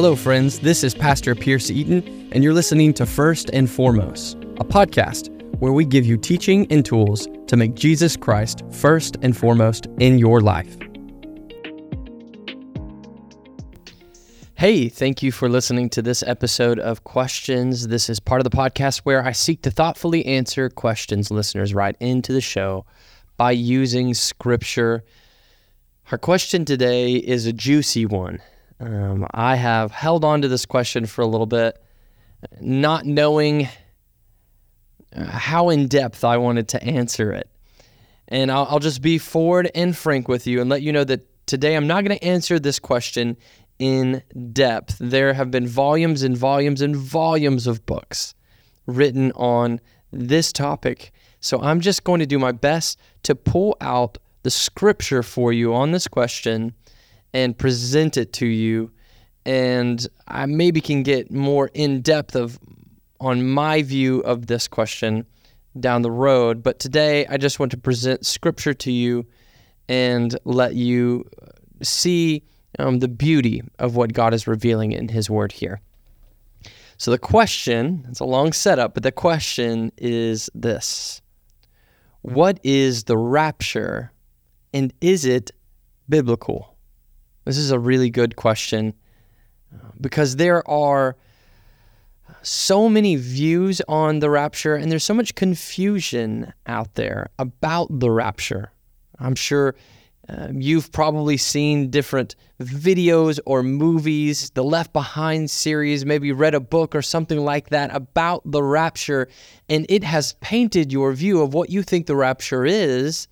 Hello, friends. This is Pastor Pierce Eaton, and you're listening to First and Foremost, a podcast where we give you teaching and tools to make Jesus Christ first and foremost in your life. Hey, thank you for listening to this episode of Questions. This is part of the podcast where I seek to thoughtfully answer questions listeners write into the show by using scripture. Our question today is a juicy one. Um, I have held on to this question for a little bit, not knowing uh, how in depth I wanted to answer it. And I'll, I'll just be forward and frank with you and let you know that today I'm not going to answer this question in depth. There have been volumes and volumes and volumes of books written on this topic. So I'm just going to do my best to pull out the scripture for you on this question and present it to you and I maybe can get more in depth of on my view of this question down the road but today I just want to present scripture to you and let you see um, the beauty of what God is revealing in his word here. So the question, it's a long setup, but the question is this. What is the rapture and is it biblical? This is a really good question because there are so many views on the rapture and there's so much confusion out there about the rapture. I'm sure uh, you've probably seen different videos or movies, the Left Behind series, maybe read a book or something like that about the rapture, and it has painted your view of what you think the rapture is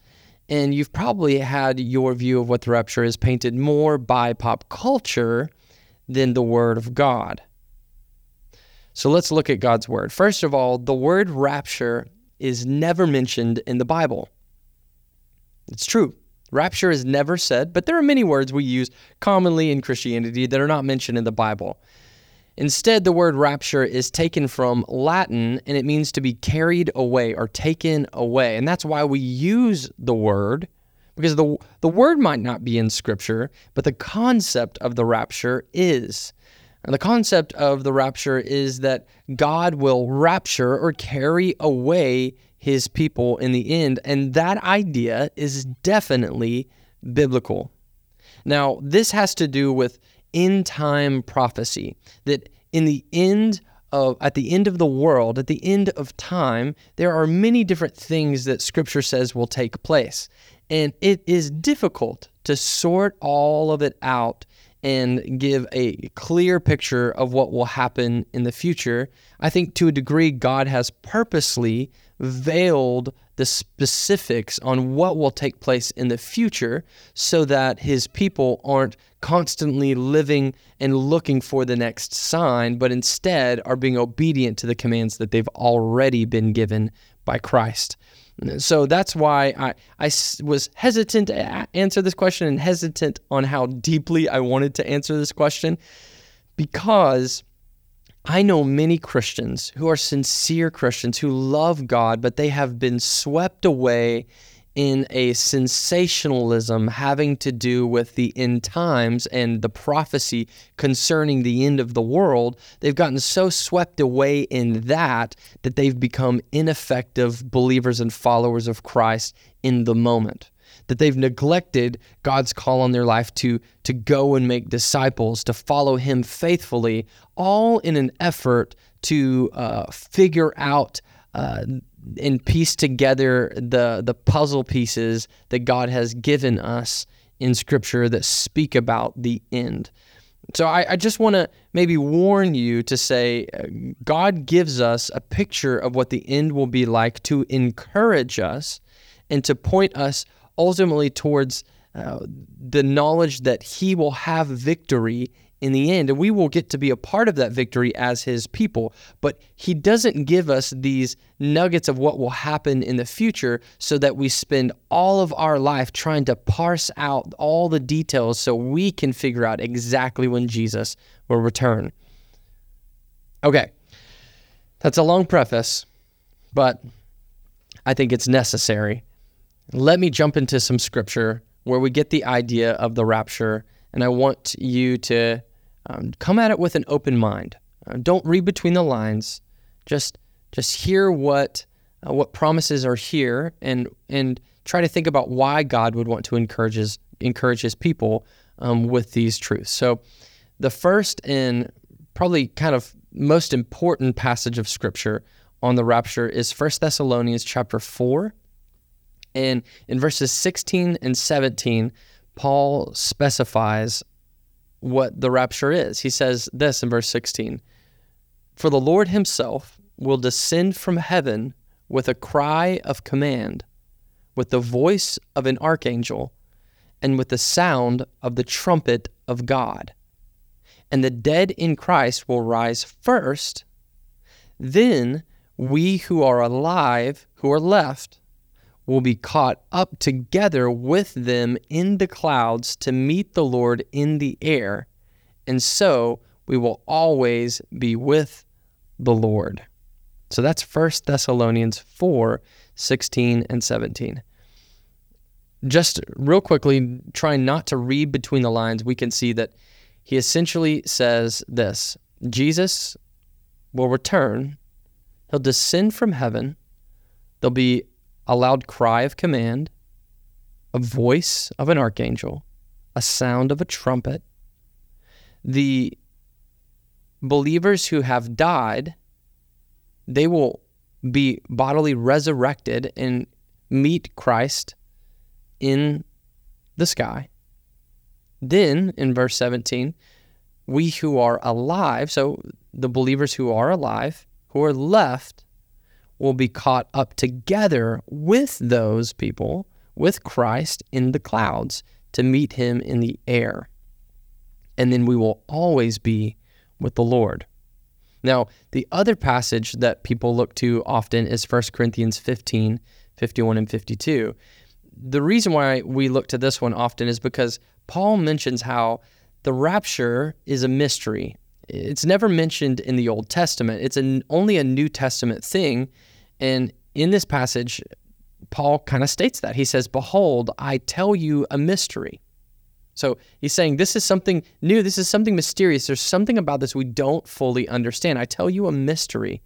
and you've probably had your view of what the rapture is painted more by pop culture than the Word of God. So let's look at God's Word. First of all, the word rapture is never mentioned in the Bible. It's true. Rapture is never said, but there are many words we use commonly in Christianity that are not mentioned in the Bible. Instead, the word rapture is taken from Latin and it means to be carried away or taken away. And that's why we use the word because the, the word might not be in Scripture, but the concept of the rapture is. And the concept of the rapture is that God will rapture or carry away his people in the end. And that idea is definitely biblical. Now, this has to do with end time prophecy that in the end of at the end of the world, at the end of time, there are many different things that scripture says will take place. And it is difficult to sort all of it out and give a clear picture of what will happen in the future. I think to a degree, God has purposely veiled the specifics on what will take place in the future so that his people aren't constantly living and looking for the next sign, but instead are being obedient to the commands that they've already been given by Christ. So that's why I, I was hesitant to answer this question and hesitant on how deeply I wanted to answer this question because I know many Christians who are sincere Christians who love God, but they have been swept away in a sensationalism having to do with the end times and the prophecy concerning the end of the world. They've gotten so swept away in that that they've become ineffective believers and followers of Christ in the moment that they've neglected God's call on their life to, to go and make disciples, to follow Him faithfully, all in an effort to uh, figure out uh, and piece together the, the puzzle pieces that God has given us in Scripture that speak about the end. So I, I just want to maybe warn you to say uh, God gives us a picture of what the end will be like to encourage us and to point us ultimately towards uh, the knowledge that He will have victory in the end, and we will get to be a part of that victory as His people. But He doesn't give us these nuggets of what will happen in the future so that we spend all of our life trying to parse out all the details so we can figure out exactly when Jesus will return. Okay, that's a long preface, but I think it's necessary let me jump into some scripture where we get the idea of the rapture, and I want you to um, come at it with an open mind. Uh, don't read between the lines. Just just hear what uh, what promises are here, and and try to think about why God would want to encourage his encourage his people um, with these truths. So, the first and probably kind of most important passage of Scripture on the rapture is 1 Thessalonians chapter four, and in verses 16 and 17, Paul specifies what the rapture is. He says this in verse 16 For the Lord himself will descend from heaven with a cry of command, with the voice of an archangel, and with the sound of the trumpet of God. And the dead in Christ will rise first. Then we who are alive, who are left, will be caught up together with them in the clouds to meet the Lord in the air, and so we will always be with the Lord. So that's 1 Thessalonians 4 16 and 17. Just real quickly, trying not to read between the lines, we can see that he essentially says this Jesus will return, he'll descend from heaven, there'll be a loud cry of command, a voice of an archangel, a sound of a trumpet. The believers who have died, they will be bodily resurrected and meet Christ in the sky. Then, in verse 17, we who are alive, so the believers who are alive, who are left, will be caught up together with those people, with Christ in the clouds to meet him in the air. And then we will always be with the Lord. Now, the other passage that people look to often is 1 Corinthians 15, 51, and 52. The reason why we look to this one often is because Paul mentions how the rapture is a mystery. It's never mentioned in the Old Testament. It's an, only a New Testament thing. And in this passage, Paul kind of states that. He says, Behold, I tell you a mystery. So he's saying this is something new. This is something mysterious. There's something about this we don't fully understand. I tell you a mystery.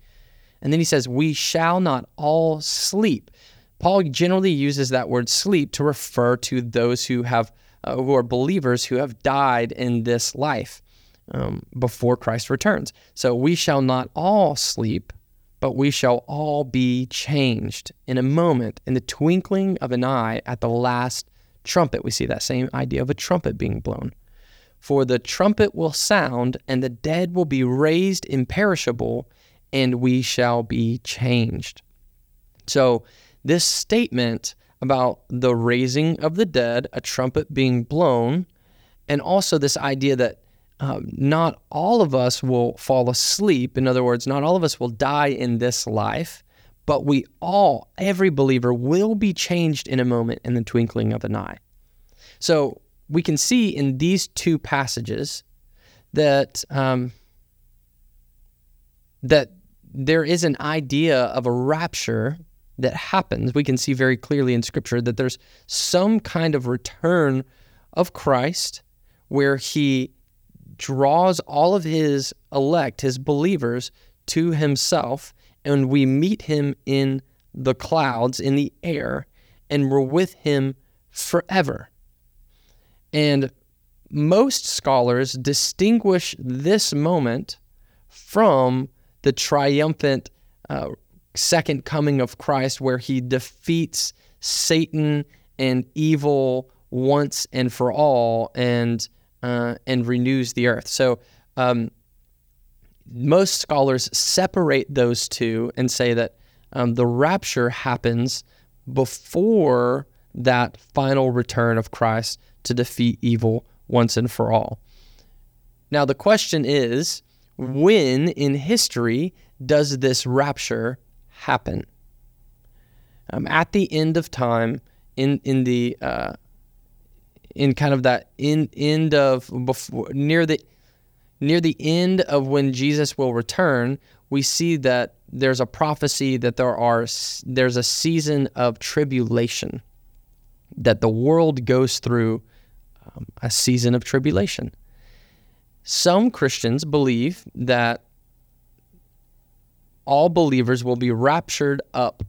And then he says, We shall not all sleep. Paul generally uses that word sleep to refer to those who have uh, who are believers who have died in this life um, before Christ returns. So we shall not all sleep, but we shall all be changed in a moment, in the twinkling of an eye, at the last trumpet. We see that same idea of a trumpet being blown. For the trumpet will sound, and the dead will be raised imperishable, and we shall be changed. So, this statement about the raising of the dead, a trumpet being blown, and also this idea that um, not all of us will fall asleep. In other words, not all of us will die in this life, but we all, every believer, will be changed in a moment in the twinkling of an eye. So we can see in these two passages that um, that there is an idea of a rapture that happens. We can see very clearly in Scripture that there's some kind of return of Christ where he draws all of his elect, his believers, to himself, and we meet him in the clouds, in the air, and we're with him forever. And most scholars distinguish this moment from the triumphant uh, second coming of Christ, where he defeats Satan and evil once and for all, and uh, and renews the earth. So um, most scholars separate those two and say that um, the rapture happens before that final return of Christ to defeat evil once and for all. Now, the question is when in history does this rapture happen? Um, at the end of time, in, in the uh, in kind of that in, end of before near the near the end of when Jesus will return, we see that there's a prophecy that there are there's a season of tribulation that the world goes through um, a season of tribulation. some Christians believe that all believers will be raptured up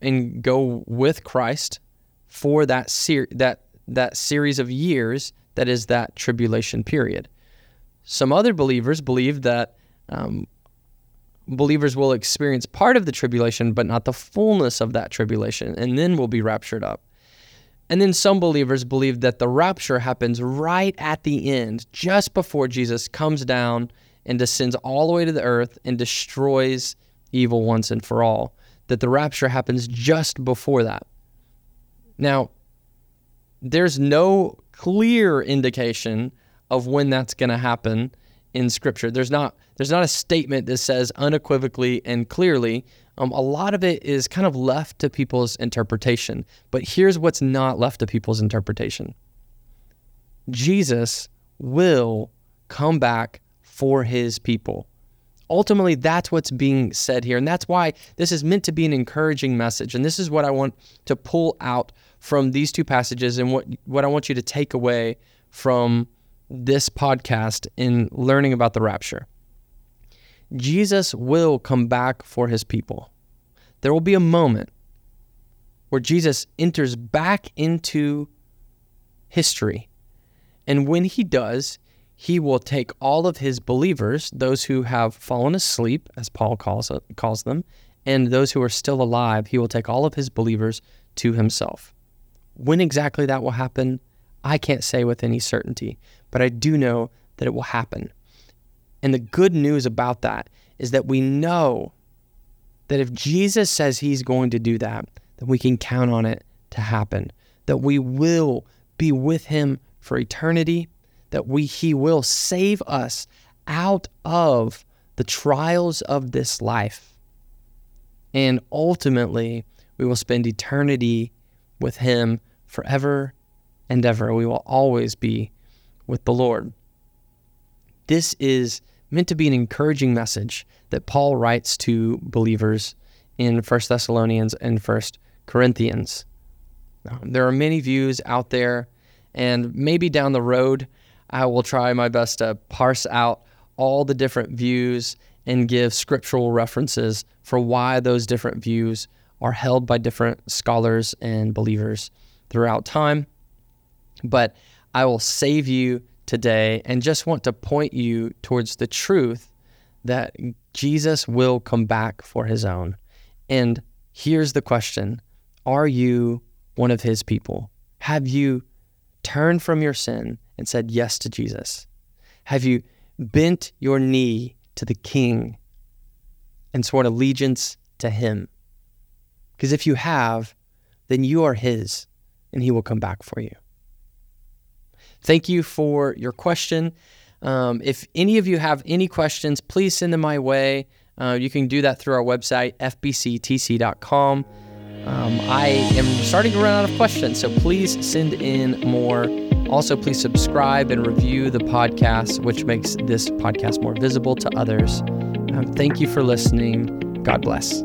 and go with Christ for that ser- that that series of years that is that tribulation period. Some other believers believe that um, believers will experience part of the tribulation, but not the fullness of that tribulation, and then will be raptured up. And then some believers believe that the rapture happens right at the end, just before Jesus comes down and descends all the way to the earth and destroys evil once and for all. That the rapture happens just before that. Now, there's no clear indication of when that's going to happen in Scripture. There's not there's not a statement that says unequivocally and clearly. Um, a lot of it is kind of left to people's interpretation. But here's what's not left to people's interpretation Jesus will come back for his people. Ultimately, that's what's being said here. And that's why this is meant to be an encouraging message. And this is what I want to pull out from these two passages and what, what I want you to take away from this podcast in learning about the rapture. Jesus will come back for his people. There will be a moment where Jesus enters back into history. And when he does, he will take all of his believers, those who have fallen asleep, as Paul calls, calls them, and those who are still alive, he will take all of his believers to himself. When exactly that will happen, I can't say with any certainty, but I do know that it will happen. And the good news about that is that we know that if Jesus says he's going to do that, then we can count on it to happen, that we will be with him for eternity, that we he will save us out of the trials of this life. And ultimately, we will spend eternity with him forever and ever. We will always be with the Lord. This is meant to be an encouraging message that Paul writes to believers in 1 Thessalonians and 1 Corinthians. There are many views out there, and maybe down the road, I will try my best to parse out all the different views and give scriptural references for why those different views are held by different scholars and believers throughout time. But I will save you today and just want to point you towards the truth that Jesus will come back for his own. And here's the question Are you one of his people? Have you turned from your sin and said yes to Jesus? Have you bent your knee to the King and sworn allegiance to him? Because if you have, then you are his and he will come back for you. Thank you for your question. Um, if any of you have any questions, please send them my way. Uh, you can do that through our website, fbctc.com. Um, I am starting to run out of questions, so please send in more. Also, please subscribe and review the podcast, which makes this podcast more visible to others. Um, thank you for listening. God bless.